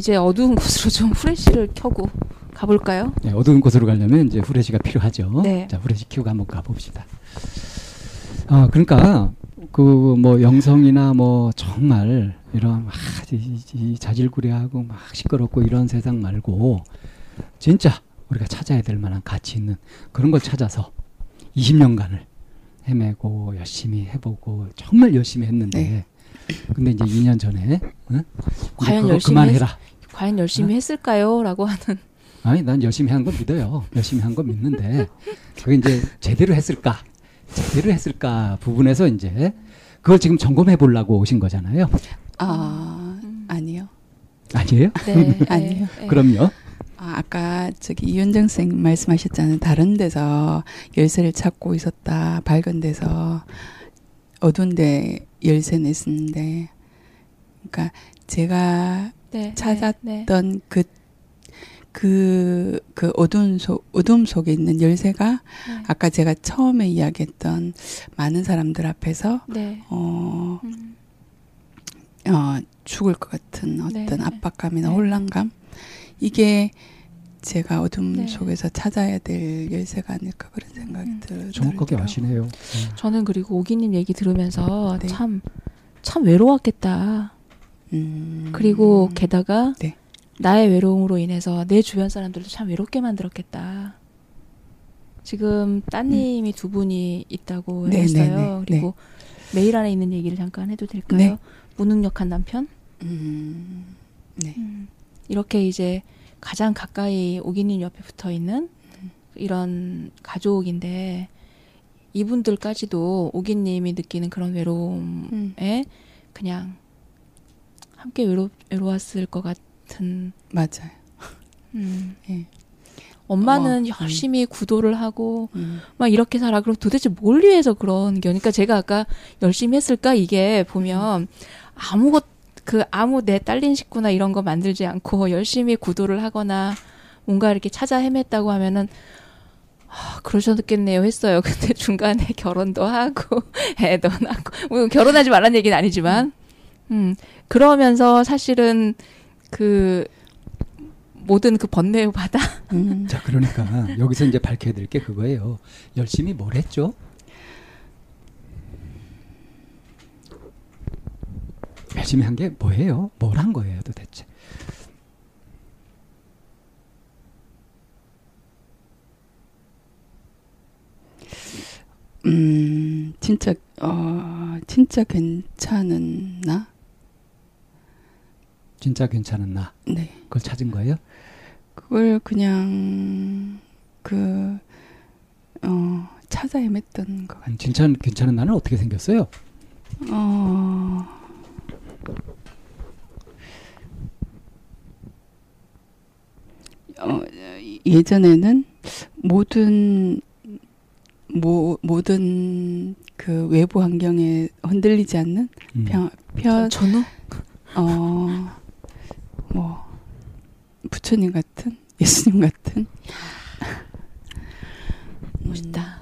이제 어두운 곳으로 좀 후레쉬를 켜고 가볼까요? 네, 어두운 곳으로 가려면 이제 후레쉬가 필요하죠. 네. 자, 후레쉬 키우고 한번 가봅시다. 아, 그러니까 그 뭐 영성이나 뭐 정말 이런 막 자질구레하고 막 시끄럽고 이런 세상 말고 진짜 우리가 찾아야 될 만한 가치 있는 그런 걸 찾아서 20년간을 헤매고 열심히 해보고 정말 열심히 했는데 네. 근데 이제 2년 전에 응? 과연 열심히 그만해라. 과연 열심히 했을까요? 라고 하는 아니 난 열심히 한거 믿어요. 열심히 한거 믿는데 그게 이제 제대로 했을까? 제대로 했을까 부분에서 이제 그걸 지금 점검해 보려고 오신 거잖아요. 아 아니요. 아니에요? 네, 아니요. 네. 그럼요. 아, 아까 저기 이윤정 선생님 말씀하셨잖아요. 다른 데서 열쇠를 찾고 있었다. 밝은 데서 어두운 데 열쇠 냈었는데, 그러니까 제가 네, 찾았- 네, 네. 어떤 그, 그, 그 어두운 속, 어둠 속에 있는 열쇠가 네. 아까 제가 처음에 이야기했던 많은 사람들 앞에서 네. 어, 음, 어, 죽을 것 같은 어떤 네, 네. 압박감이나 네. 혼란감 이게 제가 어둠 네. 속에서 찾아야 될 열쇠가 아닐까 그런 생각이 음. 들, 정확하게 들더라고요. 아시네요. 저는 그리고 오기님 얘기 들으면서 네. 참, 참 외로웠겠다. 음. 그리고 게다가 네. 나의 외로움으로 인해서 내 주변 사람들도 참 외롭게 만들었겠다. 지금 따님이 두 분이 있다고 네, 했어요. 네, 네, 그리고 메일 안에 있는 얘기를 잠깐 해도 될까요? 네. 무능력한 남편? 음. 네. 음, 이렇게 이제 가장 가까이 오기님 옆에 붙어 있는 음. 이런 가족인데 이분들까지도 오기님이 느끼는 그런 외로움에 음. 그냥 함께 외로, 외로웠을 것 같은 맞아요. 음. 예. 엄마는 어머, 열심히 구도를 하고 음. 막 이렇게 살아. 그럼 도대체 뭘 위해서 그런 게? 그러니까 제가 아까 열심히 했을까 이게 보면 아무것 그 아무 내 딸린 식구나 이런 거 만들지 않고 열심히 구도를 하거나 뭔가 이렇게 찾아 헤맸다고 하면은 아, 그러셨겠네요 했어요. 근데 중간에 결혼도 하고 애도 낳고 뭐 결혼하지 말란 얘기는 아니지만 음 그러면서 사실은 그 모든 그 번뇌를 받아 음. 자, 그러니까 여기서 이제 밝혀야 될 게 그거예요. 열심히 뭘 했죠? 열심히 한 게 뭐예요? 뭘 한 거예요, 도대체? 음, 진짜 어, 진짜 괜찮은 나? 진짜 괜찮은 나. 네. 그걸 찾은 거예요? 그걸 그냥 그 어, 찾아 헤맸던 것 같아요. 아니, 진짜 괜찮은 나는 어떻게 생겼어요? 어, 어, 예전에는 모든 모, 모든 그 외부 환경에 흔들리지 않는 음. 편, 편 전후 어, 뭐 부처님 같은 예수님 같은 멋있다.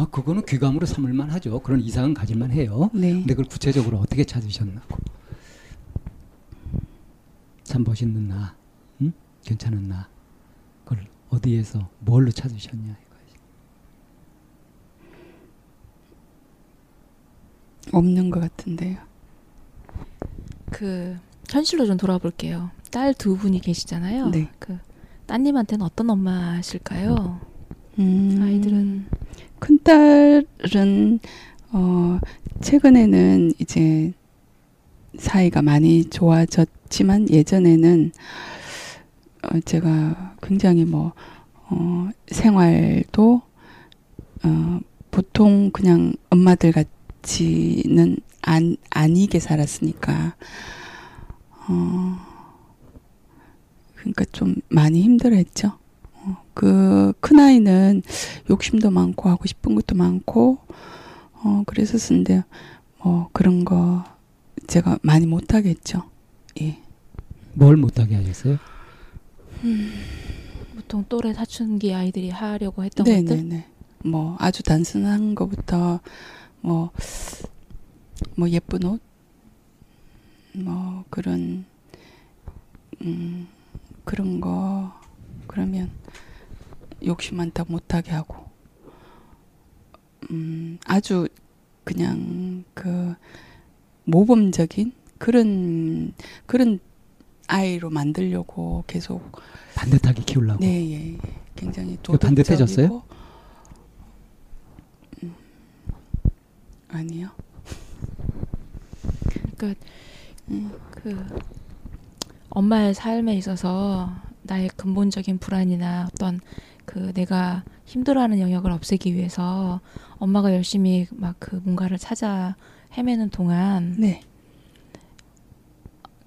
아 그거는 귀감으로 삼을만 하죠. 그런 이상은 가질만 해요. 네. 근데 그걸 구체적으로 어떻게 찾으셨나고. 참 멋있는 나, 응? 괜찮은 나. 그걸 어디에서 뭘로 찾으셨냐 이거지. 없는 것 같은데요. 그 현실로 좀 돌아볼게요. 딸 두 분이 계시잖아요. 네. 그 따님한테는 어떤 엄마실까요? 음, 아이들은 큰 딸은 어 최근에는 이제 사이가 많이 좋아졌지만 예전에는 어 제가 굉장히 뭐 어, 생활도 어, 보통 그냥 엄마들 같지는 안, 아니게 살았으니까 어, 그러니까 좀 많이 힘들어했죠. 어, 그 큰아이는 욕심도 많고 하고 싶은 것도 많고 어, 그랬었는데 뭐 그런 거 제가 많이 못 하겠죠. 예. 뭘 못하게 하셨어요? 보통 또래 사춘기 아이들이 하려고 했던 것들. 네네네. 뭐 아주 단순한 것부터 뭐, 뭐 예쁜 옷, 뭐 그런 음 그런 거 그러면 욕심 많다 못하게 하고 음 아주 그냥 그 모범적인 그런 그런 아이로 만들려고 계속 반듯하게 키우려고. 네, 예, 예. 굉장히 반듯해졌어요? 음, 아니요. 그러니까 음, 그 엄마의 삶에 있어서 나의 근본적인 불안이나 어떤 그 내가 힘들어하는 영역을 없애기 위해서 엄마가 열심히 막 그 뭔가를 찾아 헤매는 동안 네,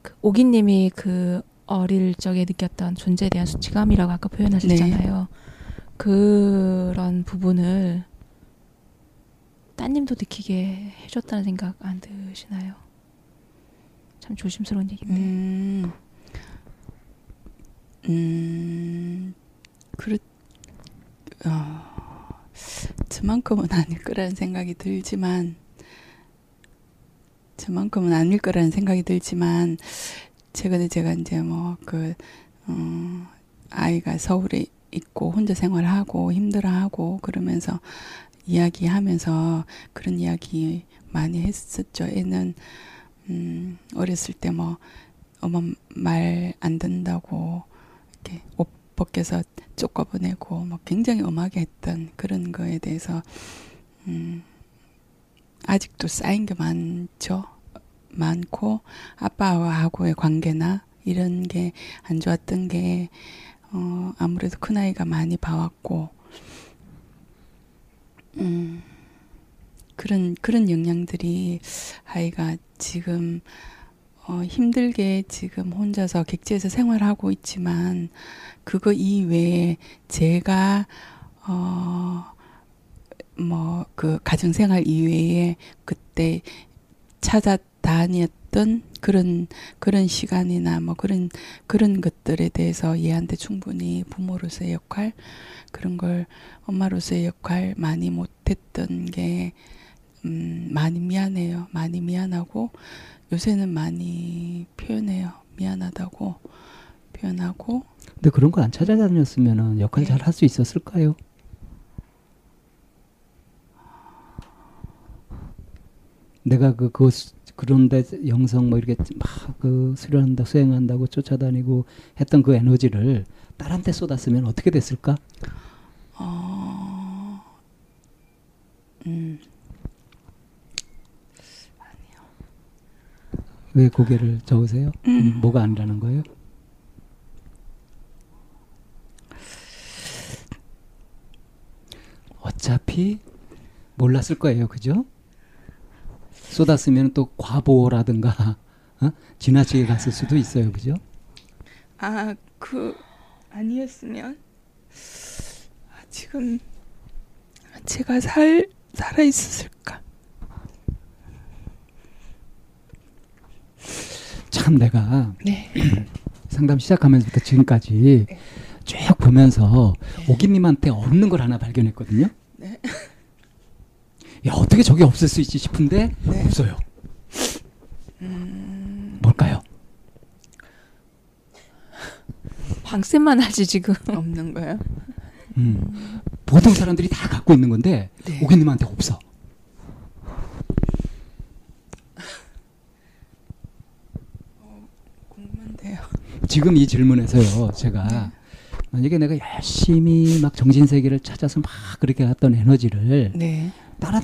그 오기님이 그 어릴 적에 느꼈던 존재에 대한 수치감이라고 아까 표현하셨잖아요. 그런 부분을 따님도 느끼게 해줬다는 생각 안 드시나요? 참 조심스러운 얘기인데. 음, 음, 그렇, 어, 저만큼은 아닐 거라는 생각이 들지만, 저만큼은 아닐 거라는 생각이 들지만, 최근에 제가 이제 뭐, 그, 어, 아이가 서울에 있고 혼자 생활하고 힘들어하고 그러면서 이야기하면서 그런 이야기 많이 했었죠. 애는, 음, 어렸을 때 뭐, 엄마 말 안 듣는다고 이렇게 옷 벗겨서 쫓아보내고 뭐 굉장히 엄하게 했던 그런 거에 대해서 음 아직도 쌓인 게 많죠. 많고 아빠하고의 관계나 이런 게 안 좋았던 게 어, 아무래도 큰 아이가 많이 봐왔고 음 그런 그런 영향들이 아이가 지금 어, 힘들게 지금 혼자서 객지에서 생활하고 있지만 그거 이외에 제가 어, 뭐 그 가정생활 이외에 그때 찾아다녔던 그런 그런 시간이나 뭐 그런 그런 것들에 대해서 얘한테 충분히 부모로서의 역할 그런 걸 엄마로서의 역할 많이 못했던 게 음, 많이 미안해요. 많이 미안하고 요새는 많이 표현해요. 미안하다고 표현하고 근데 그런 거 안 찾아다녔으면 역할 네. 잘할 수 있었을까요? 내가 그, 그, 수- 그런데 영성 뭐 이렇게 막 그 수련한다, 수행한다고 쫓아다니고 했던 그 에너지를 딸한테 쏟았으면 어떻게 됐을까? 어, 음, 왜 고개를 저으세요? 음. 음, 뭐가 아니라는 거예요? 어차피 몰랐을 거예요, 그죠? 쏟았으면 또 과보라든가 어? 지나치게 갔을 수도 있어요, 그죠? 아, 그 아니었으면 아, 지금 제가 살 살아 있었을까? 참 내가 네. 상담 시작하면서부터 지금까지 네. 쭉 보면서 네. 오기님한테 없는 걸 하나 발견했거든요. 네. 야 어떻게 저게 없을 수 있지 싶은데 네. 없어요. 음, 뭘까요? 방쌤만 하지 지금. 없는 거예요? 음. 보통 사람들이 다 갖고 있는 건데 네. 오기님한테 없어. 궁금한데요. 지금 이 질문에서요, 제가 만약에 내가 열심히 막 정신 세계를 찾아서 막 그렇게 했던 에너지를 네,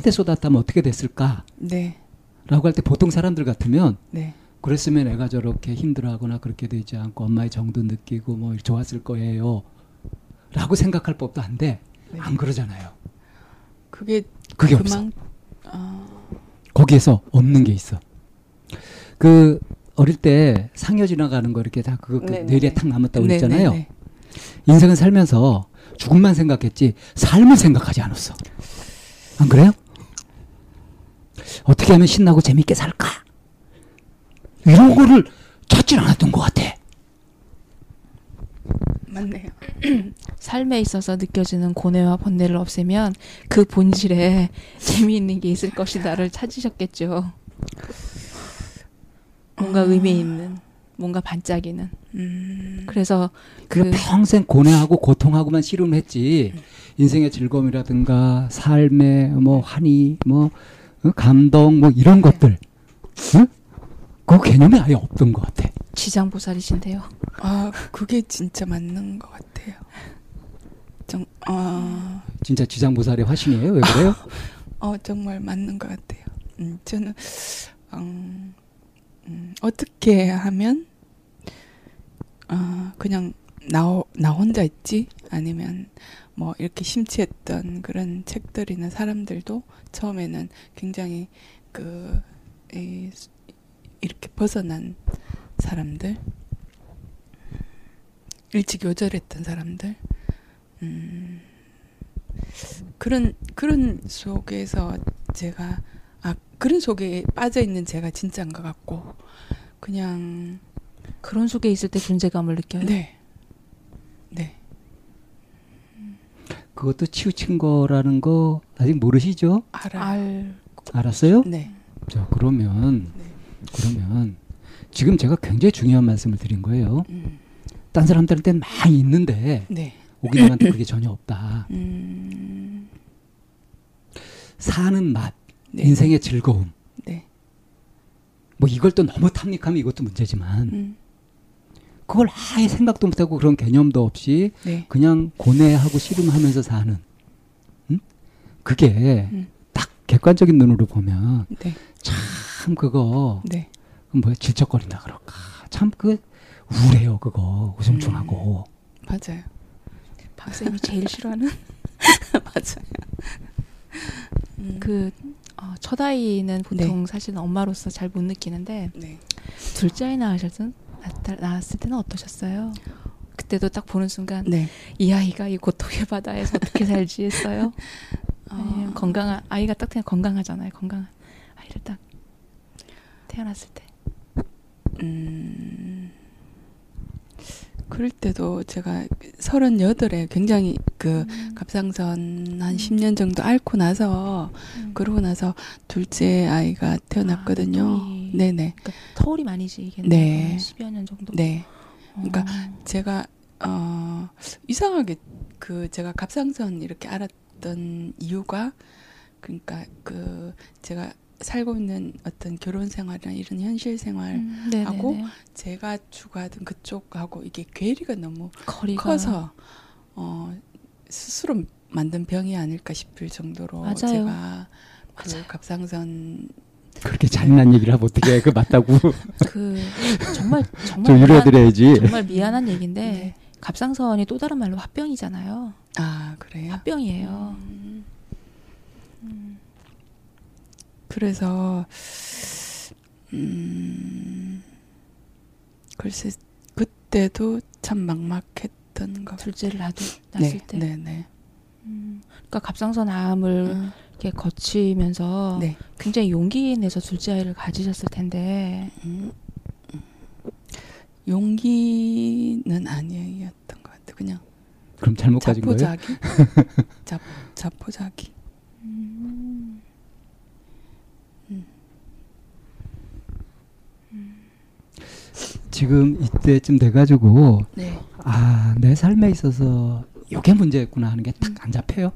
데 쏟았다면 어떻게 됐을까? 네, 라고 할 때 보통 사람들 같으면 네, 그랬으면 애가 저렇게 힘들어하거나 그렇게 되지 않고 엄마의 정도 느끼고 뭐 좋았을 거예요. 라고 생각할 법도 한데 네. 안 그러잖아요. 그게 그게 없어. 그만 아, 거기에서 없는 게 있어. 그 어릴 때 상여 지나가는 거 이렇게 다 그거 그. 뇌리에 탁 남았다고 네, 그랬잖아요. 네, 네. 인생은 살면서 죽음만 생각했지 삶을 생각하지 않았어. 안 그래요? 어떻게 하면 신나고 재밌게 살까? 이런 거를 찾질 않았던 것 같아. 맞네요. 삶에 있어서 느껴지는 고뇌와 번뇌를 없애면 그 본질에 재미있는 게 있을 것이다를 찾으셨겠죠. 뭔가 의미 있는, 뭔가 반짝이는. 음, 그래서 그그 평생 고뇌하고 고통하고만 씨름했지 인생의 즐거움이라든가 삶의 뭐 환희 뭐 어, 감동 뭐 이런 것들 응? 그 개념이 아예 없던 것 같아. 지장보살이신데요. 아, 그게 진짜 맞는 것 같아요. 정, 아, 진짜 지장보살의 화신이에요. 왜 그래요? 어, 정말 맞는 것 같아요. 음, 저는, 음, 음, 어떻게 하면, 아, 그냥, 나, 나 혼자 있지? 아니면, 뭐, 이렇게 심취했던 그런 책들이나 사람들도 처음에는 굉장히, 그, 이, 이렇게 벗어난 사람들, 일찍 요절했던 사람들, 음, 그런 그런 속에서 제가 아 그런 속에 빠져 있는 제가 진짜인 것 같고 그냥 그런 속에 있을 때 존재감을 느껴요. 네. 네. 그것도 치우친 거라는 거 아직 모르시죠? 알아. 알 알았어요? 네. 자 그러면 네. 그러면 지금 제가 굉장히 중요한 말씀을 드린 거예요. 음. 딴 사람들한테는 많이 있는데 네. 오기님한테 그게 전혀 없다. 음. 사는 맛, 네. 인생의 즐거움. 네. 뭐 이걸 또 너무 탐닉하면 이것도 문제지만 음. 그걸 아예 생각도 못하고 그런 개념도 없이 네. 그냥 고뇌하고 씨름하면서 사는 응? 그게 음. 딱 객관적인 눈으로 보면 네. 참 그거 네. 뭐 질척거린다 그럴까 참 그 우울해요 그거 우중충하고 맞아요. 박쌤이 제일 싫어하는 맞아요. 음. 그 어, 첫 아이는 보통 사실 엄마로서 잘 못 느끼는데 네. 둘째 아이 낳으셨을 때 낳았을 때는 어떠셨어요? 그때도 딱 보는 순간 네. 이 아이가 이 고통의 바다에서 어떻게 살지 했어요? 어, 건강한 아이가 딱 그냥 건강하잖아요. 건강한 아이를 딱 태어났을 때. 음. 그럴 때도 제가 서른여덟에 굉장히 그 음. 갑상선 한 10년 정도 앓고 나서 음. 그러고 나서 둘째 아이가 태어났거든요. 터울이. 네네. 그러니까 터울이 많이지 이게 네. 10여 년 정도. 네. 그러니까 어. 제가 어 이상하게 그 제가 갑상선 이렇게 알았던 이유가 그러니까 그 제가 살고 있는 어떤 결혼 생활이나 이런 현실 생활 음, 네네네. 하고 제가 추구하던 그쪽하고 이게 괴리가 너무 거리가 커서 어 스스로 만든 병이 아닐까 싶을 정도로 맞아요. 제가 그 맞아요. 갑상선 그렇게 잔인한 얘기를 하면 어떻게 해? 그 맞다고 그 정말 정말 좀 유려드려야지 정말 미안한 얘기인데 네. 갑상선이 또 다른 말로 화병이잖아요. 아 그래요? 화병이에요. 음. 그래서 음 글쎄 그때도 참 막막했던 것 둘째를 낳도 같아요. 낳았을 네, 때. 네, 네. 음, 그러니까 갑상선 암을 음, 이렇게 거치면서 네. 굉장히 용기 내서 둘째 아이를 가지셨을 텐데 음. 용기는 아니었던 것 같아. 그냥 그럼 잘못 가진 거예요? 자포자기. 자, 자포자기. 지금 이때쯤 돼가지고 네. 아내 삶에 있어서 이게 문제였구나 하는 게 딱 안 잡혀요.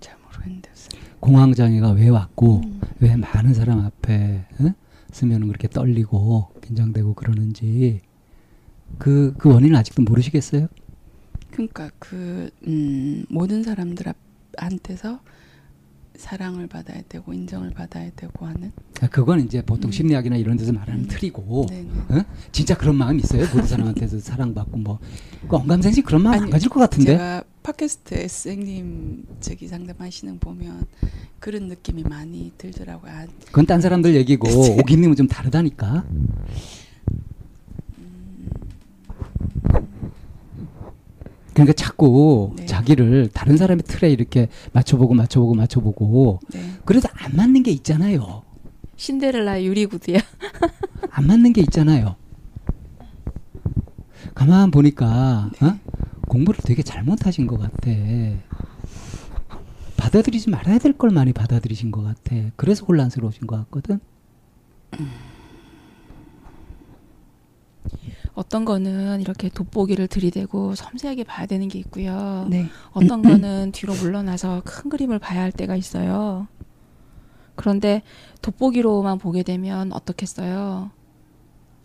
잘 모르겠는데. 선생님. 공황 장애가 왜 왔고 음. 왜 많은 사람 앞에 응? 쓰면은 그렇게 떨리고 긴장되고 그러는지 그 그 원인을 아직도 모르시겠어요? 그러니까 그 음, 모든 사람들 앞한테서 사랑을 받아야 되고 인정을 받아야 되고 하는 아, 그건 이제 보통 음. 심리학이나 이런 데서 말하는 음. 틀이고. 응? 진짜 그런 마음 있어요? 모든 사람한테서 사랑받고 뭐 그 언감생심 그런 마음 안 아니, 가질 것 같은데 제가 팟캐스트에 선생님 저기 상담하시는 거 보면 그런 느낌이 많이 들더라고요. 아, 그건 딴 사람들 얘기고 오기님은 좀 다르다니까. 그러니까 자꾸 네. 자기를 다른 사람의 틀에 이렇게 맞춰보고 맞춰보고 맞춰보고 네. 그래도 안 맞는 게 있잖아요. 신데렐라 유리구두야. 안 맞는 게 있잖아요. 가만 보니까 어? 공부를 되게 잘못하신 것 같아. 받아들이지 말아야 될 걸 많이 받아들이신 것 같아. 그래서 혼란스러우신 것 같거든. 어떤 거는 이렇게 돋보기를 들이대고 섬세하게 봐야 되는 게 있고요. 네. 어떤 거는 뒤로 물러나서 큰 그림을 봐야 할 때가 있어요. 그런데 돋보기로만 보게 되면 어떻겠어요?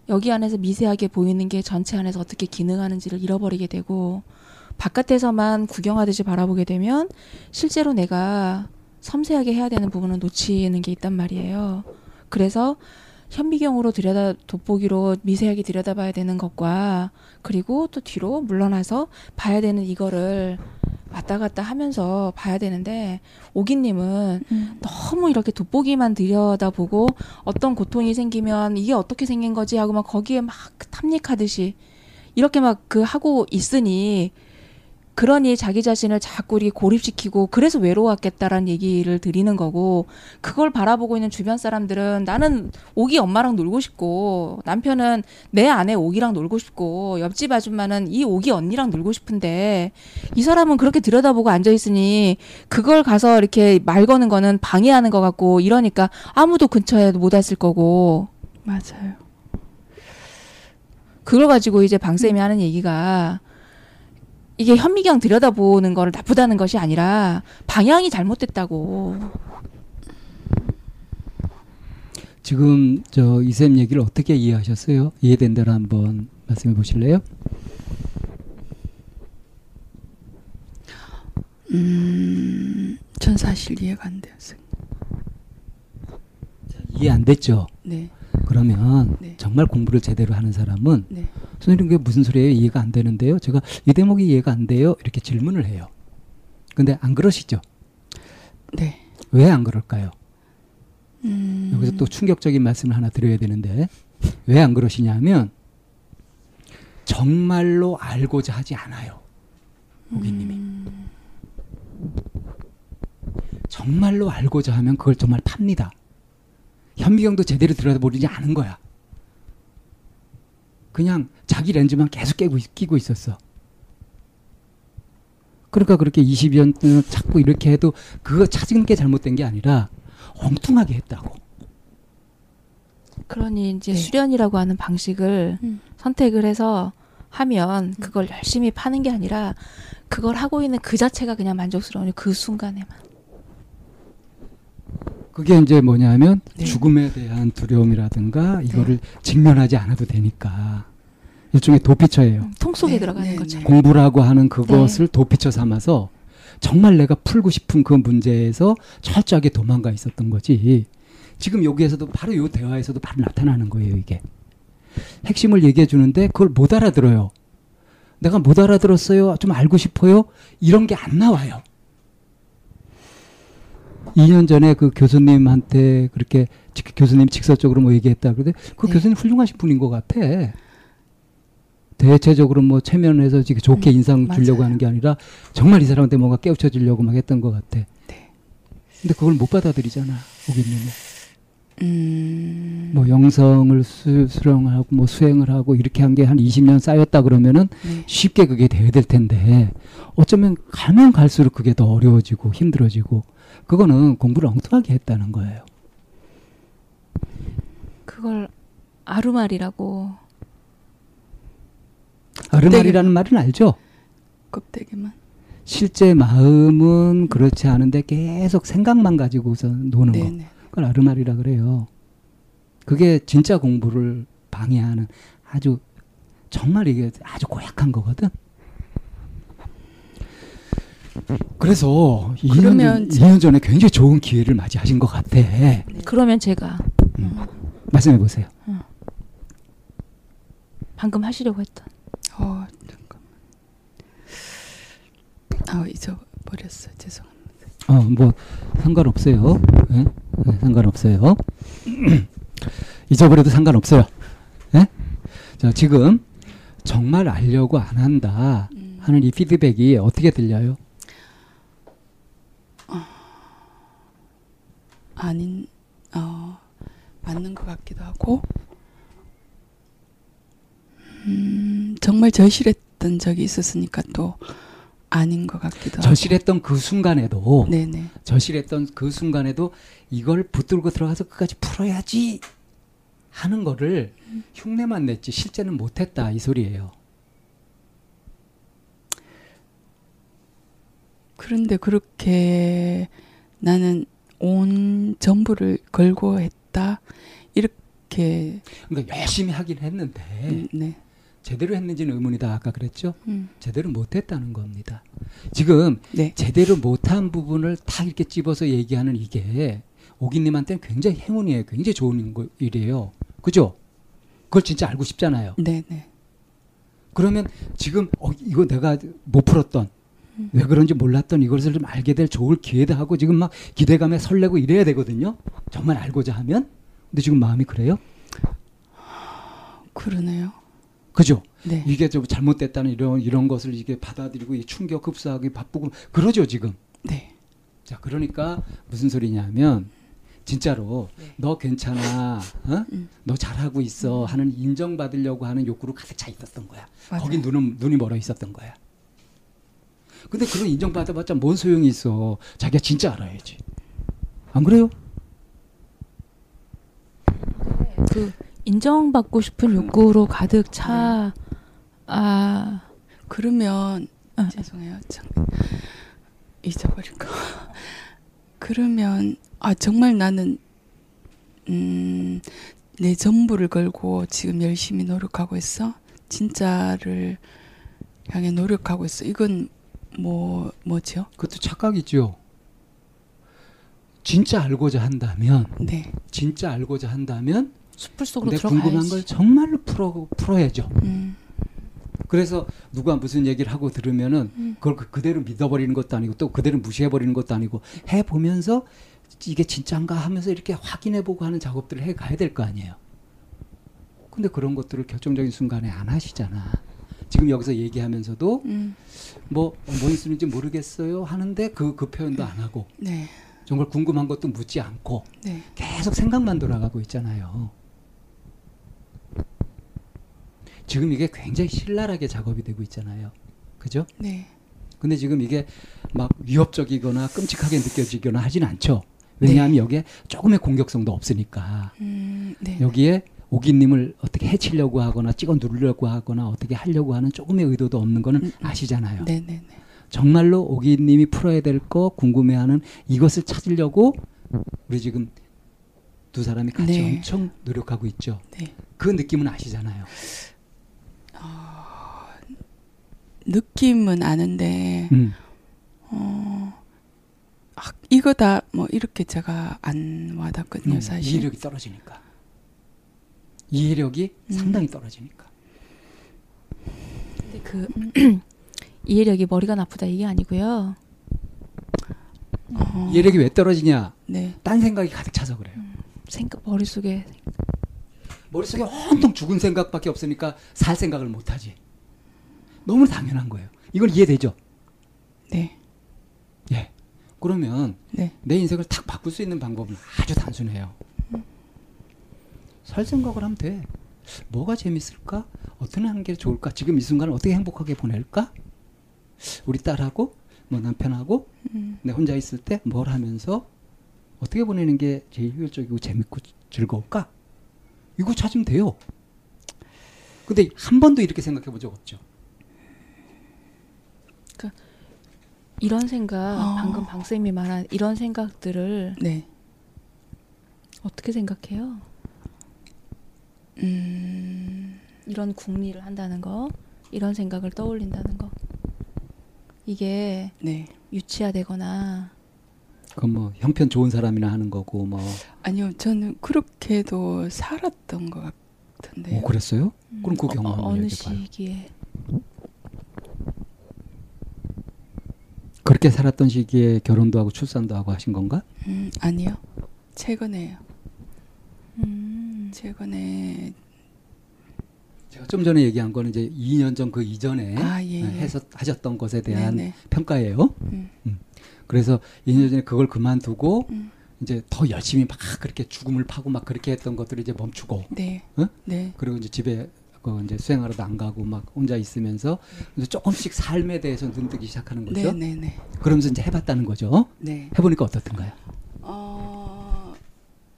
여기 안에서 미세하게 보이는 게 전체 안에서 어떻게 기능하는지를 잃어버리게 되고 바깥에서만 구경하듯이 바라보게 되면 실제로 내가 섬세하게 해야 되는 부분은 놓치는 게 있단 말이에요. 그래서 현미경으로 들여다 돋보기로 미세하게 들여다봐야 되는 것과 그리고 또 뒤로 물러나서 봐야 되는 이거를 왔다 갔다 하면서 봐야 되는데 오기님은 음. 너무 이렇게 돋보기만 들여다보고 어떤 고통이 생기면 이게 어떻게 생긴 거지 하고 막 거기에 막 탐닉하듯이 이렇게 막 그 하고 있으니 그러니 자기 자신을 자꾸 이렇게 고립시키고 그래서 외로웠겠다라는 얘기를 드리는 거고 그걸 바라보고 있는 주변 사람들은 나는 오기 엄마랑 놀고 싶고 남편은 내 아내 오기랑 놀고 싶고 옆집 아줌마는 이 오기 언니랑 놀고 싶은데 이 사람은 그렇게 들여다보고 앉아 있으니 그걸 가서 이렇게 말 거는 거는 방해하는 것 같고 이러니까 아무도 근처에 못 왔을 거고 맞아요. 그걸 가지고 이제 방쌤이 하는 얘기가 이게 현미경 들여다보는 거를 나쁘다는 것이 아니라 방향이 잘못됐다고. 지금 저 이쌤 얘기를 어떻게 이해하셨어요? 이해된 대로 한번 말씀해 보실래요? 음, 전 사실 이해가 안 돼요. 선생님. 이해 안 됐죠? 네. 그러면 네. 정말 공부를 제대로 하는 사람은 네. 선생님 그게 무슨 소리예요? 이해가 안 되는데요. 제가 이 대목이 이해가 안 돼요. 이렇게 질문을 해요. 근데 안 그러시죠? 네. 왜 안 그럴까요? 음. 여기서 또 충격적인 말씀을 하나 드려야 되는데 왜 안 그러시냐면 정말로 알고자 하지 않아요. 고객님이 음. 정말로 알고자 하면 그걸 정말 팝니다. 현미경도 제대로 들여다보지 않은 거야. 그냥 자기 렌즈만 계속 깨고 있- 끼고 있었어. 그러니까 그렇게 20년 동안 찾고 이렇게 해도 그거 찾은 게 잘못된 게 아니라 엉뚱하게 했다고. 그러니 이제 네. 수련이라고 하는 방식을 음. 선택을 해서 하면 그걸 열심히 파는 게 아니라 그걸 하고 있는 그 자체가 그냥 만족스러운 그 순간에만. 그게 이제 뭐냐면 네. 죽음에 대한 두려움이라든가 이거를 직면하지 않아도 되니까 일종의 도피처예요. 통 속에 네, 들어가는 네, 거죠. 네. 공부라고 하는 그것을 도피처 삼아서 정말 내가 풀고 싶은 그 문제에서 철저하게 도망가 있었던 거지. 지금 여기에서도 바로 요 대화에서도 바로 나타나는 거예요, 이게. 핵심을 얘기해 주는데 그걸 못 알아들어요. 내가 못 알아들었어요. 좀 알고 싶어요. 이런 게 안 나와요. 2년 전에 그 교수님한테 그렇게 직- 교수님 직설적으로 뭐 얘기했다 그러는데 그 네. 교수님 훌륭하신 분인 것 같아. 대체적으로 뭐 체면해서 지금 좋게 음, 인상 주려고 맞아요. 하는 게 아니라 정말 이 사람한테 뭔가 깨우쳐 주려고 막 했던 것 같아. 네. 근데 그걸 못 받아들이잖아, 오기님은. 음. 뭐 영성을 수, 수령하고 뭐 수행을 하고 이렇게 한 게 한 20년 쌓였다 그러면은 네. 쉽게 그게 돼야 될 텐데 어쩌면 가면 갈수록 그게 더 어려워지고 힘들어지고 그거는 공부를 엉뚱하게 했다는 거예요. 그걸 아루말이라고 아르말이라는 말은 알죠? 껍데기만. 실제 마음은 그렇지 않은데 계속 생각만 가지고서 노는 거. 네네. 그걸 아르말이라 그래요. 그게 진짜 공부를 방해하는 아주 정말 이게 아주 고약한 거거든. 그래서 2년, 그러면 전, 2년 전에 굉장히 좋은 기회를 맞이하신 것 같아. 그러면 제가 말씀해 보세요. 방금 하시려고 했던 어, 잠깐만. 아, 잊어버렸어. 죄송합니다. 어, 뭐 상관없어요. 예? 네, 상관없어요. 잊어버려도 상관없어요. 예? 자, 지금 정말 알려고 안 한다 음. 하는 이 피드백이 어떻게 들려요? 아닌, 어, 맞는 것 같기도 하고, 음, 정말 절실했던 적이 있었으니까 또 아닌 것 같기도 하고. 절실했던 그 순간에도 네네. 절실했던 그 순간에도 이걸 붙들고 들어가서 끝까지 풀어야지 하는 거를 흉내만 냈지 실제는 못했다 이 소리예요. 그런데 그렇게 나는 온 전부를 걸고 했다. 이렇게, 그러니까 열심히 하긴 했는데 음, 네. 제대로 했는지는 의문이다 아까 그랬죠. 음, 제대로 못했다는 겁니다. 지금 네. 제대로 못한 부분을 다 이렇게 집어서 얘기하는 이게 오기님한테는 굉장히 행운이에요. 굉장히 좋은 거- 일이에요. 그죠? 그걸 진짜 알고 싶잖아요. 네네. 그러면 지금 어, 이거 내가 못 풀었던 왜 그런지 몰랐던 이것을 좀 알게 될 좋을 기회다 하고 지금 막 기대감에 설레고 이래야 되거든요. 정말 알고자 하면. 근데 지금 마음이 그래요? 그러네요. 그죠? 네. 이게 좀 잘못됐다는 이런 이런 것을 이게 받아들이고 이 충격 흡수하기 바쁘고 그러죠 지금. 네. 자, 그러니까 무슨 소리냐면 진짜로 네. 너 괜찮아, 어? 음. 너 잘하고 있어 하는 인정받으려고 하는 욕구로 가득 차 있었던 거야. 맞아요. 거기 눈은 눈이 멀어 있었던 거야. 근데 그런 인정받아봤자 뭔 소용이 있어? 자기가 진짜 알아야지. 안 그래요? 그 인정받고 싶은 욕구로 가득 차 아, 그러면 아. 죄송해요. 참 잊어버릴까. 그러면 아 정말 나는 음, 내 전부를 걸고 지금 열심히 노력하고 있어. 진짜를 향해 노력하고 있어. 이건 뭐 뭐죠? 그것도 착각이죠. 진짜 알고자 한다면, 네. 진짜 알고자 한다면 숲을 속으로 내 들어가야지. 궁금한 걸 정말로 풀어 풀어야죠. 음, 그래서 누가 무슨 얘기를 하고 들으면은 음. 그걸 그- 그대로 믿어버리는 것도 아니고 또 그대로 무시해버리는 것도 아니고 해 보면서 이게 진짜인가 하면서 이렇게 확인해보고 하는 작업들을 해 가야 될 거 아니에요. 근데 그런 것들을 결정적인 순간에 안 하시잖아. 지금 여기서 얘기하면서도 음, 뭐 뭔 쓰는지 모르겠어요 하는데 그그 표현도 안 하고 네. 정말 궁금한 것도 묻지 않고 네. 계속 생각만 돌아가고 있잖아요. 지금 이게 굉장히 신랄하게 작업이 되고 있잖아요. 그죠? 네. 근데 지금 이게 막 위협적이거나 끔찍하게 느껴지거나 하진 않죠. 왜냐하면 여기에 조금의 공격성도 없으니까. 음, 네. 여기에 오기님을 어떻게 해치려고 하거나 찍어 누르려고 하거나 어떻게 하려고 하는 조금의 의도도 없는 거는 음, 음. 아시잖아요. 네, 네, 네. 정말로 오기님이 풀어야 될 거 궁금해하는 이것을 찾으려고 우리 지금 두 사람이 같이 네. 엄청 노력하고 있죠. 네. 그 느낌은 아시잖아요. 느낌은 아는데 음. 어, 아, 이거 다 뭐 이렇게 제가 안 와닿거든요 음, 사실. 이해력이 떨어지니까. 이해력이 음. 상당히 떨어지니까. 근데 그 이해력이 머리가 나쁘다 이게 아니고요. 어, 이해력이 왜 떨어지냐? 네. 딴 생각이 가득 차서 그래요. 생각 머릿속에 머릿속에 온통 죽은 생각밖에 없으니까 살 생각을 못 하지. 너무 당연한 거예요. 이걸 이해되죠? 네. 예. 그러면 네. 내 인생을 탁 바꿀 수 있는 방법은 아주 단순해요. 살 생각을 하면 돼. 뭐가 재밌을까? 어떻게 하는 게 좋을까? 지금 이 순간을 어떻게 행복하게 보낼까? 우리 딸하고 뭐 남편하고 음. 내 혼자 있을 때 뭘 하면서 어떻게 보내는 게 제일 효율적이고 재밌고 즐거울까? 이거 찾으면 돼요. 근데 한 번도 이렇게 생각해 본 적 없죠. 이런 생각 어. 방금 방 쌤이 말한 이런 생각들을 네. 어떻게 생각해요? 음. 이런 궁리를 한다는 거, 이런 생각을 떠올린다는 거. 이게 네. 유치화되거나 그건 뭐 형편 좋은 사람이나 하는 거고 뭐 아니요, 저는 그렇게도 살았던 것 같은데요. 어, 그랬어요? 그럼 그 경험 어, 어느 봐요. 시기에 그렇게 살았던 시기에 결혼도 하고 출산도 하고 하신 건가? 음, 아니요. 최근에요. 음, 최근에 제가 좀 전에 얘기한 거는 이제 2년 전 그 이전에 아, 예, 예. 해서 하셨던 것에 대한 네네. 평가예요. 음. 그래서 2년 전에 그걸 그만두고 음. 이제 더 열심히 막 그렇게 죽음을 파고 막 그렇게 했던 것들을 이제 멈추고 네. 어? 네. 그리고 이제 집에 그 이제 수행하러도 안 가고 막 혼자 있으면서 조금씩 삶에 대해서 눈뜨기 시작하는 거죠. 네, 네, 네. 그러면서 이제 해봤다는 거죠. 네. 해보니까 어떻던가요?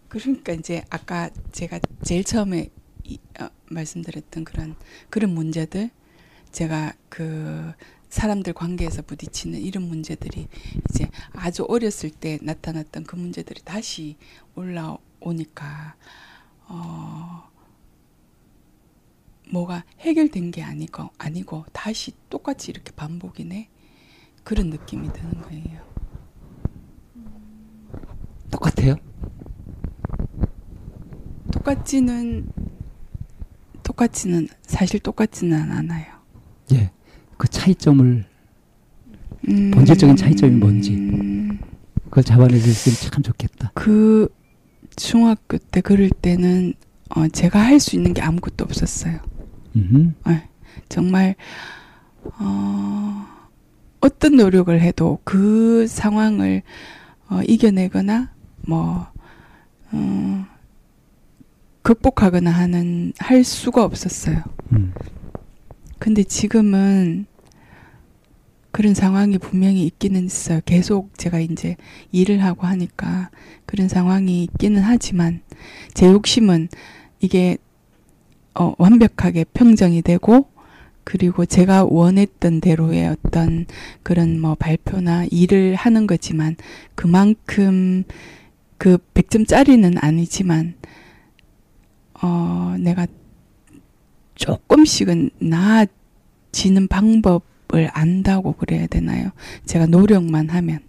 어, 그러니까 이제 아까 제가 제일 처음에 이, 어, 말씀드렸던 그런 그런 문제들 제가 그 사람들 관계에서 부딪히는 이런 문제들이 이제 아주 어렸을 때 나타났던 그 문제들이 다시 올라오니까 어 뭐가 해결된 게 아니고 아니고 다시 똑같이 이렇게 반복이네 그런 느낌이 드는 거예요. 똑같아요. 똑같지는 똑같지는 사실 똑같지는 않아요. 예. 그 차이점을 음, 본질적인 차이점이 뭔지. 음, 그걸 잡아낼 수 있으면 참 좋겠다. 그 중학교 때 그럴 때는 어, 제가 할 수 있는 게 아무것도 없었어요. 음. 정말 어, 어떤 노력을 해도 그 상황을 어, 이겨내거나 뭐 어, 극복하거나 하는 할 수가 없었어요. 음. 근데 지금은 그런 상황이 분명히 있기는 있어요. 계속 제가 이제 일을 하고 하니까 그런 상황이 있기는 하지만 제 욕심은 이게 어, 완벽하게 평정이 되고 그리고 제가 원했던 대로의 어떤 그런 뭐 발표나 일을 하는 거지만 그만큼 그 100점짜리는 아니지만 어, 내가 조금씩은 나아지는 방법을 안다고 그래야 되나요? 제가 노력만 하면.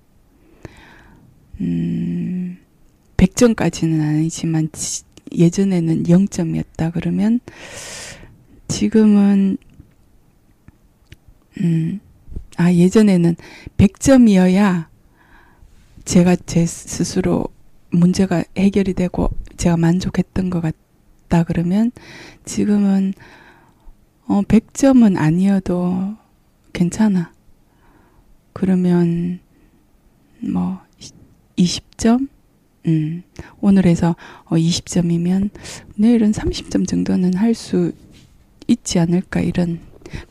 음, 100점까지는 아니지만 지- 예전에는 0점이었다 그러면 지금은 음, 아, 예전에는 100점이어야 제가 제 스스로 문제가 해결이 되고 제가 만족했던 것 같 다 그러면 지금은 어, 100점은 아니어도 괜찮아. 그러면 뭐 20점? 음. 오늘에서 어, 20점이면 내일은 30점 정도는 할 수 있지 않을까 이런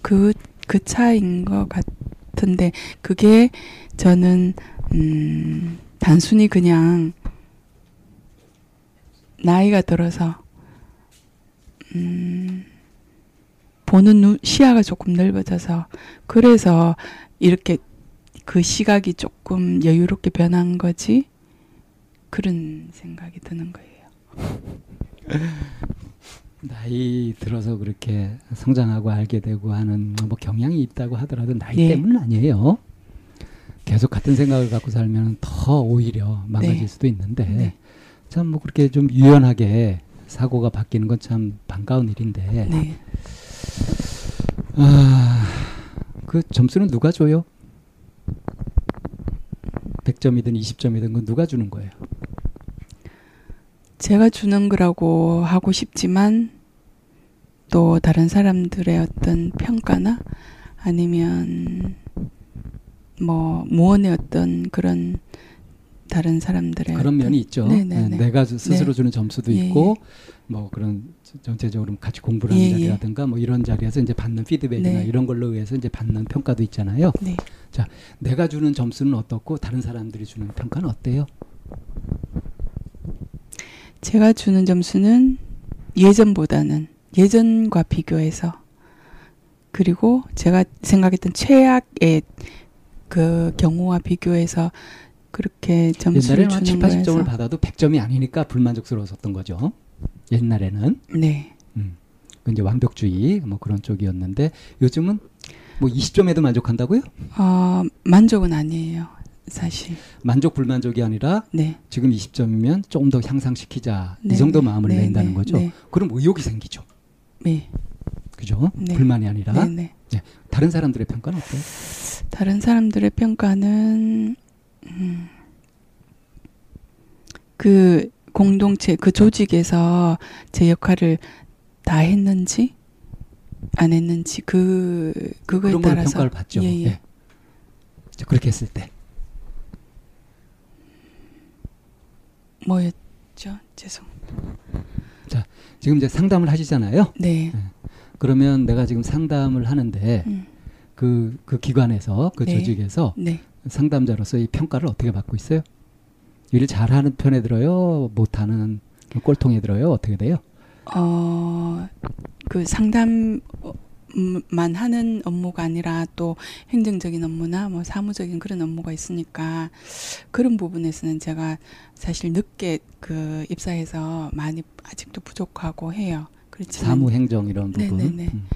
그, 그 차이인 것 같은데 그게 저는 음, 단순히 그냥 나이가 들어서 음, 보는 눈, 시야가 조금 넓어져서 그래서 이렇게 그 시각이 조금 여유롭게 변한 거지 그런 생각이 드는 거예요. 나이 들어서 그렇게 성장하고 알게 되고 하는 뭐 경향이 있다고 하더라도 나이 네. 때문은 아니에요. 계속 같은 생각을 갖고 살면 더 오히려 망가질 네. 수도 있는데 네. 참뭐 그렇게 좀 유연하게 사고가 바뀌는 건 참 반가운 일인데 네. 아, 그 점수는 누가 줘요? 100점이든 20점이든 그건 누가 주는 거예요? 제가 주는 거라고 하고 싶지만 또 다른 사람들의 어떤 평가나 아니면 뭐 무언의 어떤 그런 다른 사람들의 그런 면이 있죠. 네네네. 네, 내가 스스로 네. 주는 점수도 예, 있고 뭐 그런 전체적으로 같이 공부를 하는 예, 예. 자리라든가 뭐 이런 자리에서 이제 받는 피드백이나 네. 이런 걸로 의해서 이제 받는 평가도 있잖아요. 네. 내가 주는 점수는 어떻고 다른 사람들이 주는 평가는 어때요? 제가 주는 점수는 예전보다는 예전과 비교해서 그리고 제가 생각했던 최악의 그 경우와 비교해서 그렇게 점수를 7, 주는 80점을 거여서 받아도 100점이 아니니까 불만족스러웠었던 거죠. 옛날에는 네. 음. 그 이제 완벽주의 뭐 그런 쪽이었는데 요즘은 뭐 20점에도 만족한다고요? 어, 만족은 아니에요. 사실. 만족 불만족이 아니라 네. 지금 20점이면 조금 더 향상시키자 네, 이 정도 네, 마음을 네, 낸다는 네, 거죠. 네. 그럼 의욕이 생기죠. 네. 그죠? 네. 불만이 아니라 네, 네. 다른 사람들의 평가는 어때요? 다른 사람들의 평가는 음, 그 공동체 그 조직에서 제 역할을 다 했는지 안 했는지 그 그거에 그런 따라서 평가를 받죠. 예, 예. 예. 자, 그렇게 했을 때 뭐였죠? 죄송. 지금 이제 상담을 하시잖아요. 네. 그러면 내가 지금 상담을 하는데 음, 그, 그 기관에서 그 네. 조직에서 네. 상담자로서 이 평가를 어떻게 받고 있어요? 일을 잘하는 편에 들어요? 못하는 꼴통에 들어요? 어떻게 돼요? 어, 그 상담 만 하는 업무가 아니라 또 행정적인 업무나 뭐 사무적인 그런 업무가 있으니까 그런 부분에서는 제가 사실 늦게 그 입사해서 많이 아직도 부족하고 해요. 그렇지만 사무 행정 이런 부분. 네네네. 음.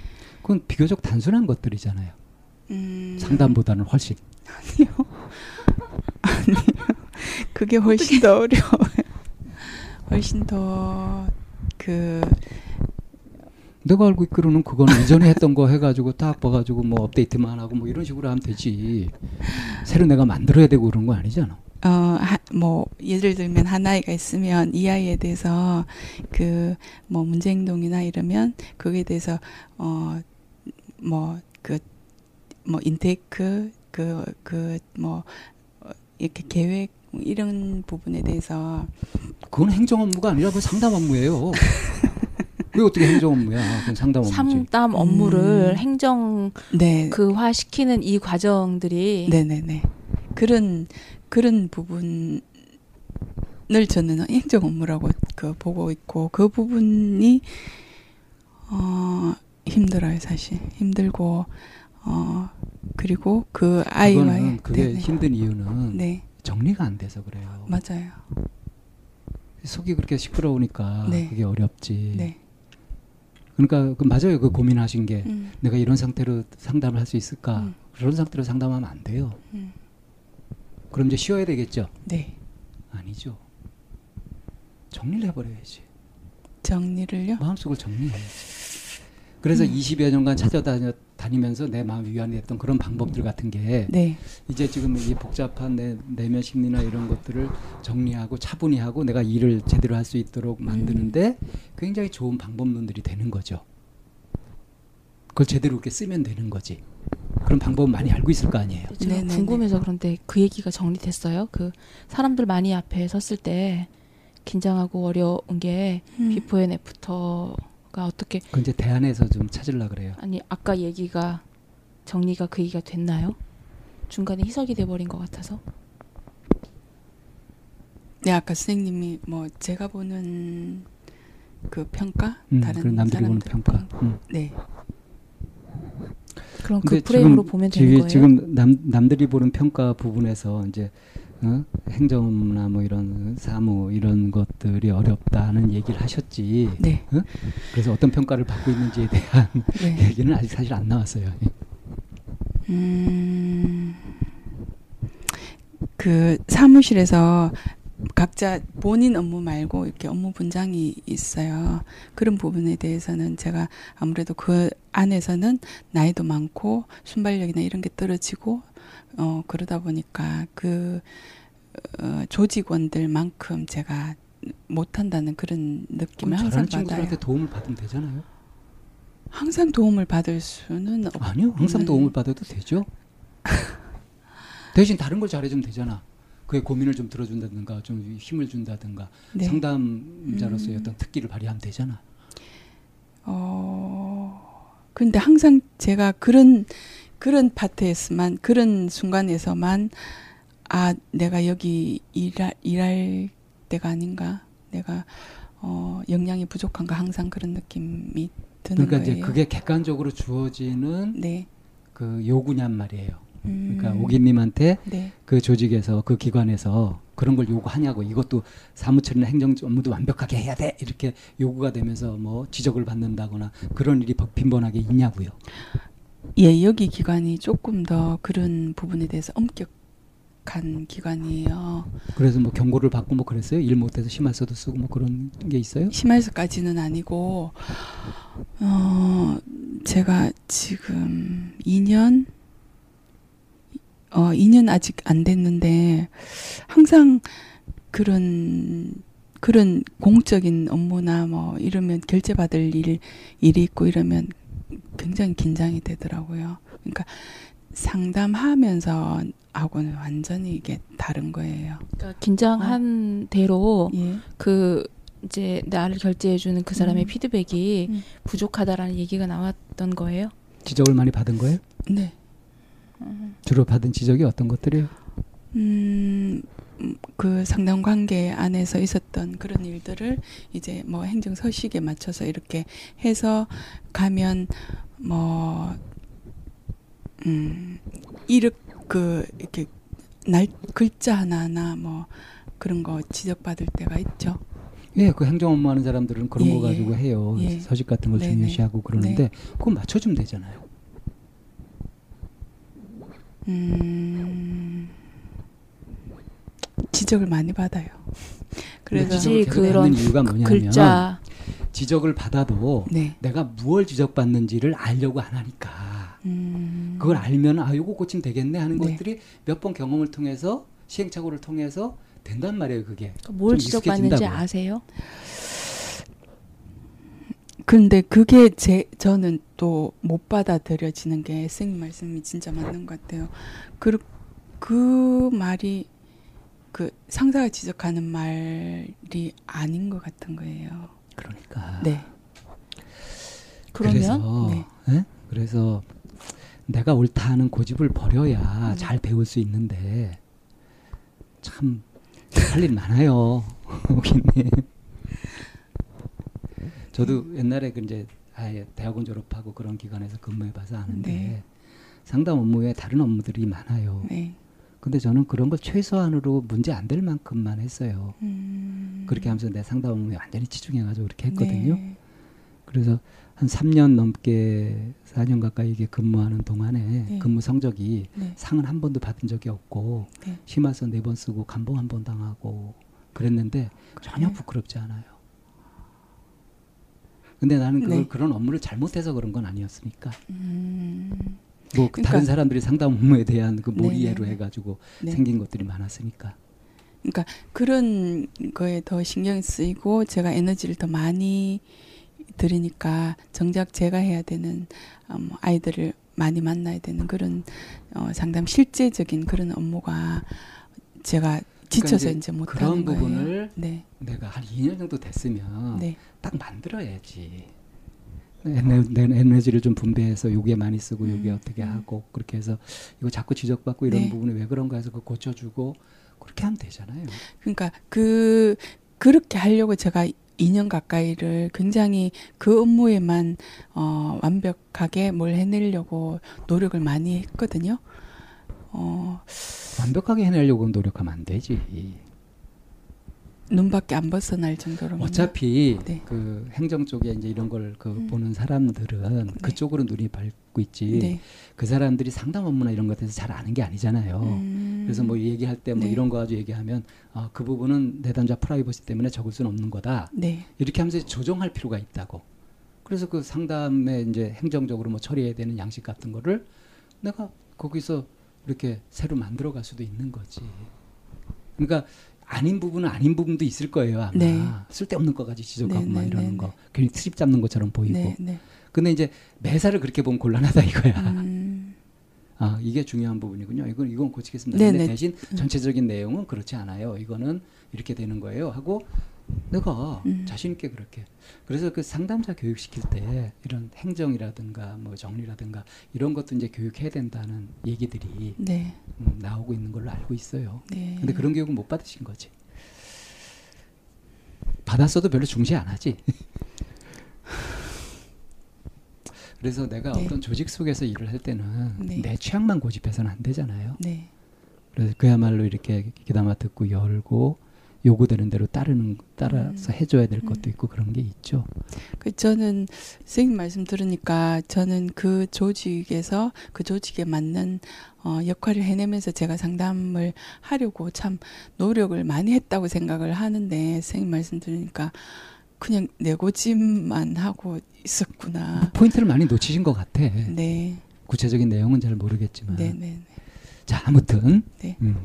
그건 비교적 단순한 것들이잖아요. 음, 상담보다는 훨씬. 그게 훨씬 더 어려워요. 훨씬 더 그 내가 알고 있기로는 그거는 이전에 했던 거 해가지고 딱 봐가지고 뭐 업데이트만 하고 뭐 이런 식으로 하면 되지. 새로 내가 만들어야 되고 그런 거 아니잖아. 어, 하, 뭐, 예를 들면 한 아이가 있으면 이 아이에 대해서 그, 뭐, 문제 행동이나 이러면 그거에 대해서, 어, 뭐, 그, 뭐, 인테이크, 그, 그, 뭐, 어, 이렇게 계획, 이런 부분에 대해서, 그건 행정 업무가 아니라 그 상담 업무예요. 그게 어떻게 행정 업무야? 그건 상담 업무지. 상담 업무를 음. 행정 네. 그화 시키는 이 과정들이 네네네. 그런, 그런 부분을 저는 행정 업무라고 그 보고 있고, 그 부분이, 어, 힘들어요, 사실. 힘들고, 어, 그리고 그 아이와의. 그게 네네. 힘든 이유는 네, 정리가 안 돼서 그래요. 맞아요. 속이 그렇게 시끄러우니까 네. 그게 어렵지. 네. 그러니까 그 맞아요. 그 고민하신 게 음, 내가 이런 상태로 상담을 할 수 있을까? 음. 그런 상태로 상담하면 안 돼요. 음, 그럼 이제 쉬어야 되겠죠? 네. 아니죠. 정리를 해버려야지. 정리를요? 마음속을 정리해야지. 그래서 음. 20여 년간 찾아다니면서 내 마음 위안이 됐던 그런 방법들 같은 게 네. 이제 지금 이 복잡한 내, 내면 심리나 이런 것들을 정리하고 차분히 하고 내가 일을 제대로 할 수 있도록 음. 만드는데 굉장히 좋은 방법론들이 되는 거죠. 그걸 제대로 이렇게 쓰면 되는 거지. 그런 방법 많이 알고 있을 거 아니에요. 제가 네네네. 궁금해서 그런데 그 얘기가 정리됐어요. 그 사람들 많이 앞에 섰을 때 긴장하고 어려운 게 음, before and after가 어떻게 그 이제 대안에서 좀 찾으려 그래요. 아니 아까 얘기가 정리가 그 얘기가 됐나요? 중간에 희석이 돼버린 것 같아서 네, 아까 선생님이 뭐, 제가 보는 그 평가? 음, 다른 그런 남들이 보는 평가. 음. 네. 그럼 그 프레임으로 보면 지금, 되는 거예요. 지금 남 남들이 보는 평가 부분에서 이제 어? 행정이나 뭐 이런 사무 이런 것들이 어렵다는 얘기를 하셨지. 네. 그래서 어떤 평가를 받고 있는지에 대한 네. 얘기는 아직 사실 안 나왔어요. 음, 그 사무실에서 각자 본인 업무 말고 이렇게 업무 분장이 있어요. 그런 부분에 대해서는 제가 아무래도 그 안에서는 나이도 많고 순발력이나 이런 게 떨어지고 어 그러다 보니까 그 어, 조직원들만큼 제가 못한다는 그런 느낌을 항상 받아요. 친구들한테 도움을 받으면 되잖아요. 항상 도움을 받을 수는 없. 아니요, 항상 음. 도움을 받아도 되죠. 대신 다른 걸 잘해주면 되잖아. 그의 고민을 좀 들어준다든가, 좀 힘을 준다든가, 네. 상담자로서의 음. 어떤 특기를 발휘하면 되잖아. 어. 근데 항상 제가 그런 그런 파트에서만 그런 순간에서만 아 내가 여기 일할 일할 때가 아닌가 내가 어 역량이 부족한가 항상 그런 느낌이 드는 그러니까 거예요. 이제 그게 객관적으로 주어지는 네. 그 요구냔 말이에요. 그러니까 음. 오기님한테 네. 그 조직에서 그 기관에서 그런 걸 요구하냐고 이것도 사무처리나 행정 업무도 완벽하게 해야 돼 이렇게 요구가 되면서 뭐 지적을 받는다거나 그런 일이 버- 빈번하게 있냐고요. 예, 여기 기관이 조금 더 그런 부분에 대해서 엄격한 기관이에요. 그래서 뭐 경고를 받고 뭐 그랬어요. 일 못해서 심할서도 쓰고 뭐 그런 게 있어요. 심할서까지는 아니고 어 제가 지금 2년 어 2년 아직 안 됐는데 항상 그런 그런 공적인 업무나 뭐 이러면 결제 받을 일 일이 있고 이러면 굉장히 긴장이 되더라고요. 그러니까 상담하면서 하고는 완전히 이게 다른 거예요. 그러니까 긴장한 대로 예. 그 이제 나를 결제해 주는 그 사람의 음. 피드백이 음. 부족하다라는 얘기가 나왔던 거예요. 지적을 많이 받은 거예요. 네. 주로 받은 지적이 어떤 것들이에요? 음, 음, 그 상담 관계 안에서 있었던 그런 일들을 이제 뭐 행정 서식에 맞춰서 이렇게 해서 가면 뭐, 음, 이렇게 그, 이렇게 날, 글자 하나하나 뭐 그런 거 지적받을 때가 있죠. 예, 그 행정 업무하는 사람들은 그런 예, 거 가지고 예. 해요. 예. 서식 같은 걸 네네. 중요시하고 그러는데 그건 맞춰주면 되잖아요. 음, 지적을 많이 받아요. 그래서, 그런 이유가 뭐냐면 글자 지적을 받아도 네. 내가 무얼 지적받는지를 알려고 안 하니까 음, 그걸 알면 아 요거 고치면 되겠네 하는 네. 것들이 몇 번 경험을 통해서 시행착오를 통해서 된단 말이에요 그게 뭘좀 지적받는지. 아세요? 근데 그게 제 저는 또 못 받아들여지는 게 선생님 말씀이 진짜 맞는 것 같아요. 그, 그 말이 그 상사가 지적하는 말이 아닌 것 같은 거예요. 그러니까 네. 그러면 그래서 네. 예? 그래서 내가 옳다 하는 고집을 버려야 네. 잘 배울 수 있는데 참 할 일 많아요 오기님 저도 음. 옛날에 그 이제 아예 대학원 졸업하고 그런 기관에서 근무해봐서 아는데 네. 상담 업무 외에 다른 업무들이 많아요. 네. 근데 저는 그런 걸 최소한으로 문제 안 될 만큼만 했어요. 음, 그렇게 하면서 내 상담 업무에 완전히 치중해가지고 그렇게 했거든요. 네. 그래서 한 3년 넘게 4년 가까이 이게 근무하는 동안에 네. 근무 성적이 네. 상은 한 번도 받은 적이 없고 네. 심화서 네 번 쓰고 감봉 한 번 당하고 그랬는데 전혀 그래요? 부끄럽지 않아요. 근데 나는 그걸 네. 그런 업무를 잘못해서 그런 건 아니었으니까. 음, 뭐그 그러니까- 다른 사람들이 상담 업무에 대한 그 몰이해로 네네네. 해가지고 네. 생긴 것들이 많았으니까. 그러니까 그런 거에 더 신경이 쓰이고 제가 에너지를 더 많이 들으니까 정작 제가 해야 되는 어, 뭐 아이들을 많이 만나야 되는 그런 어, 상담 실제적인 그런 업무가 제가 지쳐서 그러니까 이제 이제 그런 못하는 거예요. 부분을 네, 내가 한 2년 정도 됐으면 네, 딱 만들어야지. 에너, 내 에너 지를 좀 분배해서 요게 많이 쓰고 요게 음, 어떻게 음. 하고 그렇게 해서 이거 자꾸 지적받고 이런 네. 부분이 왜 그런가 해서 그거 고쳐주고 그렇게 하면 되잖아요. 그러니까 그 그렇게 하려고 제가 2년 가까이를 굉장히 그 업무에만 어, 완벽하게 뭘 해내려고 노력을 많이 했거든요. 어, 완벽하게 해내려고 노력하면 안 되지. 눈밖에 안 벗어날 정도로 어차피 네. 그 행정 쪽에 이제 이런 걸그 음. 보는 사람들은 그쪽으로 눈이 밟고 있지. 네. 그 사람들이 상담 업무나 이런 것에 대해서 잘 아는 게 아니잖아요. 음. 그래서 뭐 얘기할 때뭐 네. 이런 거 가지고 얘기하면 아, 그 부분은 내담자 프라이버시 때문에 적을 수는 없는 거다. 네. 이렇게 하면서 조정할 필요가 있다고. 그래서 그 상담에 이제 행정적으로 뭐 처리해야 되는 양식 같은 거를 내가 거기서 이렇게 새로 만들어 갈 수도 있는 거지. 그러니까 아닌 부분은 아닌 부분도 있을 거예요 아마. 네. 쓸데없는 거까지 지적하고 네, 막 네, 이러는 네, 거. 네. 괜히 트집 잡는 것처럼 보이고. 근데 이제 매사를 그렇게 보면 곤란하다 이거야. 음, 아 이게 중요한 부분이군요. 이건 이건 고치겠습니다. 네, 근데 네. 대신 전체적인 내용은 그렇지 않아요. 이거는 이렇게 되는 거예요 하고 내가 음. 자신 있게 그렇게 그래서 그 상담자 교육 시킬 때 이런 행정이라든가 뭐 정리라든가 이런 것도 이제 교육해야 된다는 얘기들이 네, 음, 나오고 있는 걸로 알고 있어요. 네. 근데 그런 교육은 못 받으신 거지. 받았어도 별로 중시 안 하지. 그래서 내가 네. 어떤 조직 속에서 일을 할 때는 네. 내 취향만 고집해서는 안 되잖아요. 네, 그래서 그야말로 이렇게 귀담아 듣고 열고 요구되는 대로 따르는 따라서 해줘야 될 것도 있고 그런 게 있죠. 그 저는 선생님 말씀 들으니까 저는 그 조직에서 그 조직에 맞는 어, 역할을 해내면서 제가 상담을 하려고 참 노력을 많이 했다고 생각을 하는데 선생님 말씀 들으니까 그냥 내 고집만 하고 있었구나. 포인트를 많이 놓치신 것 같아. 네, 구체적인 내용은 잘 모르겠지만. 네, 네, 자, 아무튼. 네. 음.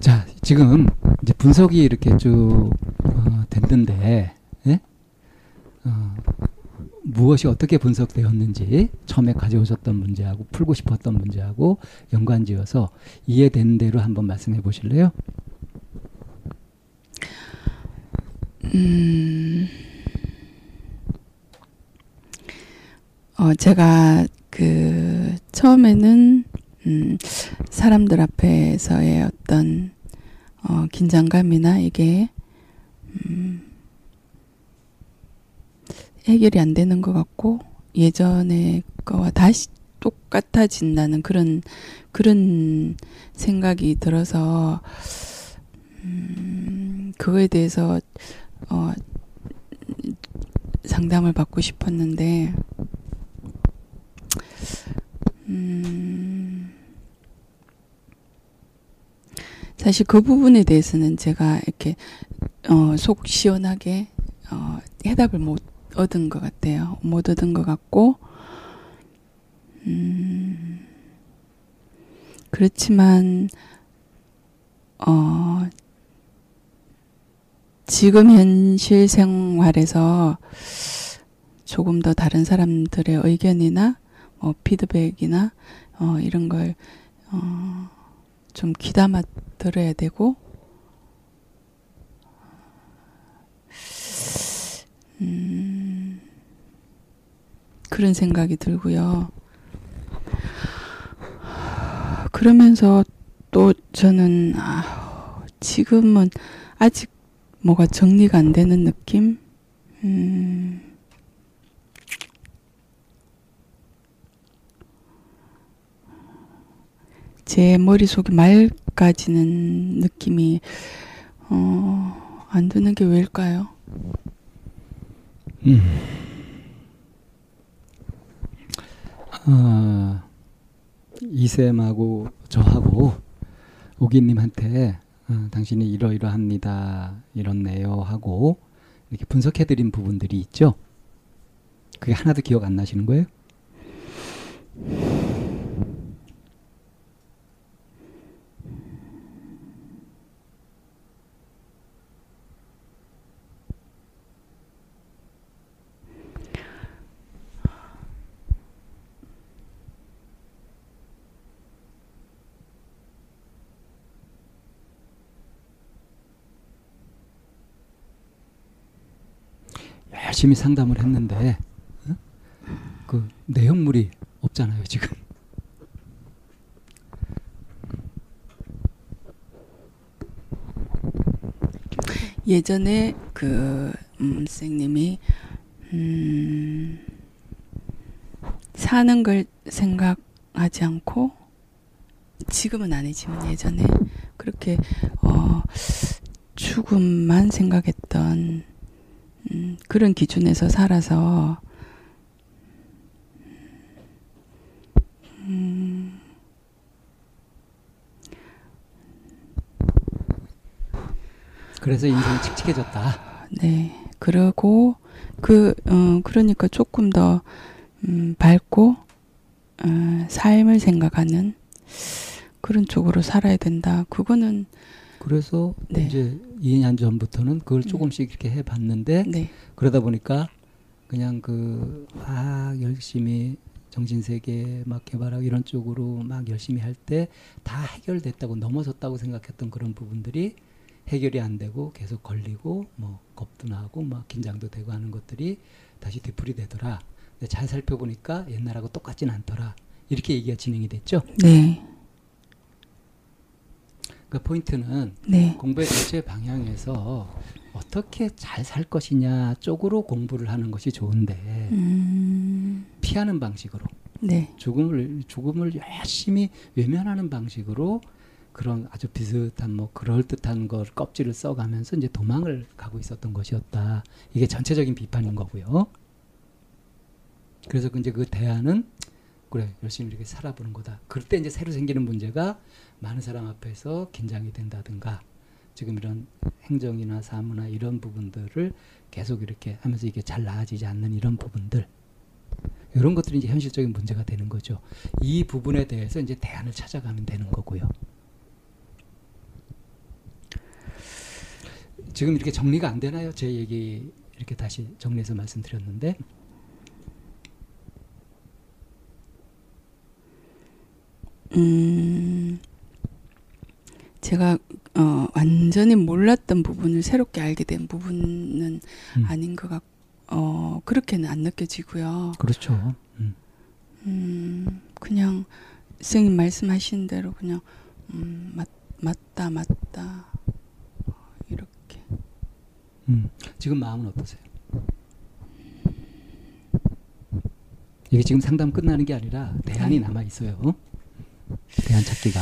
자, 지금 이제 분석이 이렇게 쭉 어, 됐는데, 예? 어, 무엇이 어떻게 분석되었는지 처음에 가져오셨던 문제하고 풀고 싶었던 문제하고 연관지어서 이해된 대로 한번 말씀해 보실래요? 음, 어, 제가 그 처음에는 음, 사람들 앞에서의 어떤 어, 긴장감이나 이게 음, 해결이 안 되는 것 같고 예전에 거와 다시 똑같아진다는 그런 그런 생각이 들어서 음, 그거에 대해서 어, 상담을 받고 싶었는데, 음, 사실 그 부분에 대해서는 제가 이렇게, 어, 속 시원하게, 어, 해답을 못 얻은 것 같아요. 못 얻은 것 같고, 음, 그렇지만, 어, 지금 현실 생활에서 조금 더 다른 사람들의 의견이나 뭐 피드백이나 어 이런 걸 어 좀 귀담아 들어야 되고 음 그런 생각이 들고요. 그러면서 또 저는 아, 지금은 아직 뭐가 정리가 안 되는 느낌? 음. 제 머릿속이 맑아지는 느낌이, 어, 안 드는 게 왜일까요? 어, 이쌤하고 저하고 오기님한테 어, 당신이 이러이러합니다 이렇네요 하고 이렇게 분석해드린 부분들이 있죠. 그게 하나도 기억 안 나시는 거예요? 열심히 상담을 했는데 어? 그 내용물이 없잖아요 지금. 예전에 그, 음, 선생님이, 음, 사는 걸 생각하지 않고, 지금은 아니지만 예전에 그렇게, 어, 죽음만 생각했던, 음, 그런 기준에서 살아서, 음, 그래서 인생이 칙칙해졌다. 네. 그러고 그 어, 그러니까 조금 더 음, 밝고 어, 삶을 생각하는 그런 쪽으로 살아야 된다. 그거는 그래서 네. 이제 2년 전부터는 그걸 음. 조금씩 이렇게 해봤는데 네. 그러다 보니까 그냥 그 막 열심히 정신세계 막 개발하고 이런 쪽으로 막 열심히 할 때 다 해결됐다고 넘어섰다고 생각했던 그런 부분들이 해결이 안 되고 계속 걸리고 뭐 겁도 나고 막 긴장도 되고 하는 것들이 다시 되풀이 되더라. 근데 잘 살펴보니까 옛날하고 똑같진 않더라. 이렇게 얘기가 진행이 됐죠. 네. 그러니까 포인트는 네. 공부의 전체 방향에서 어떻게 잘 살 것이냐 쪽으로 공부를 하는 것이 좋은데 음. 피하는 방식으로 네. 죽음을 죽음을 열심히 외면하는 방식으로 그런 아주 비슷한 뭐 그럴 듯한 걸 껍질을 써가면서 이제 도망을 가고 있었던 것이었다. 이게 전체적인 비판인 거고요. 그래서 그 이제 그 대안은 그래 열심히 이렇게 살아보는 거다. 그럴 때 이제 새로 생기는 문제가 많은 사람 앞에서 긴장이 된다든가 지금 이런 행정이나 사무나 이런 부분들을 계속 이렇게 하면서 이게 잘 나아지지 않는 이런 부분들 이런 것들이 이제 현실적인 문제가 되는 거죠. 이 부분에 대해서 이제 대안을 찾아가면 되는 거고요. 지금 이렇게 정리가 안 되나요? 제 얘기 이렇게 다시 정리해서 말씀드렸는데 음. 제가 어 완전히 몰랐던 부분을 새롭게 알게 된 부분은 음. 아닌 것 같, 어 그렇게는 안 느껴지고요. 그렇죠. 음. 음, 그냥 선생님 말씀하신 대로 그냥 음, 맞, 맞다 맞다 어, 이렇게 음. 지금 마음은 어떠세요? 이게 지금 상담 끝나는 게 아니라 대안이 네. 남아 있어요. 대안 찾기가.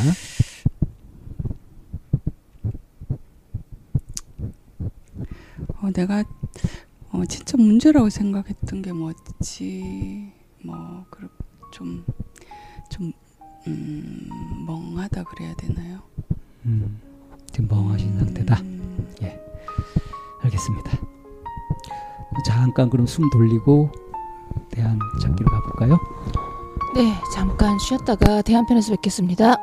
어, 내가 어, 진짜 문제라고 생각했던 게 뭐지 뭐 그렇 좀좀 음, 멍하다 그래야 되나요? 음. 지금 멍하신 음, 상태다. 알겠습니다. 잠깐 그럼 숨 돌리고 대안 찾기로 가볼까요? 네, 잠깐 쉬었다가 대한편에서 뵙겠습니다.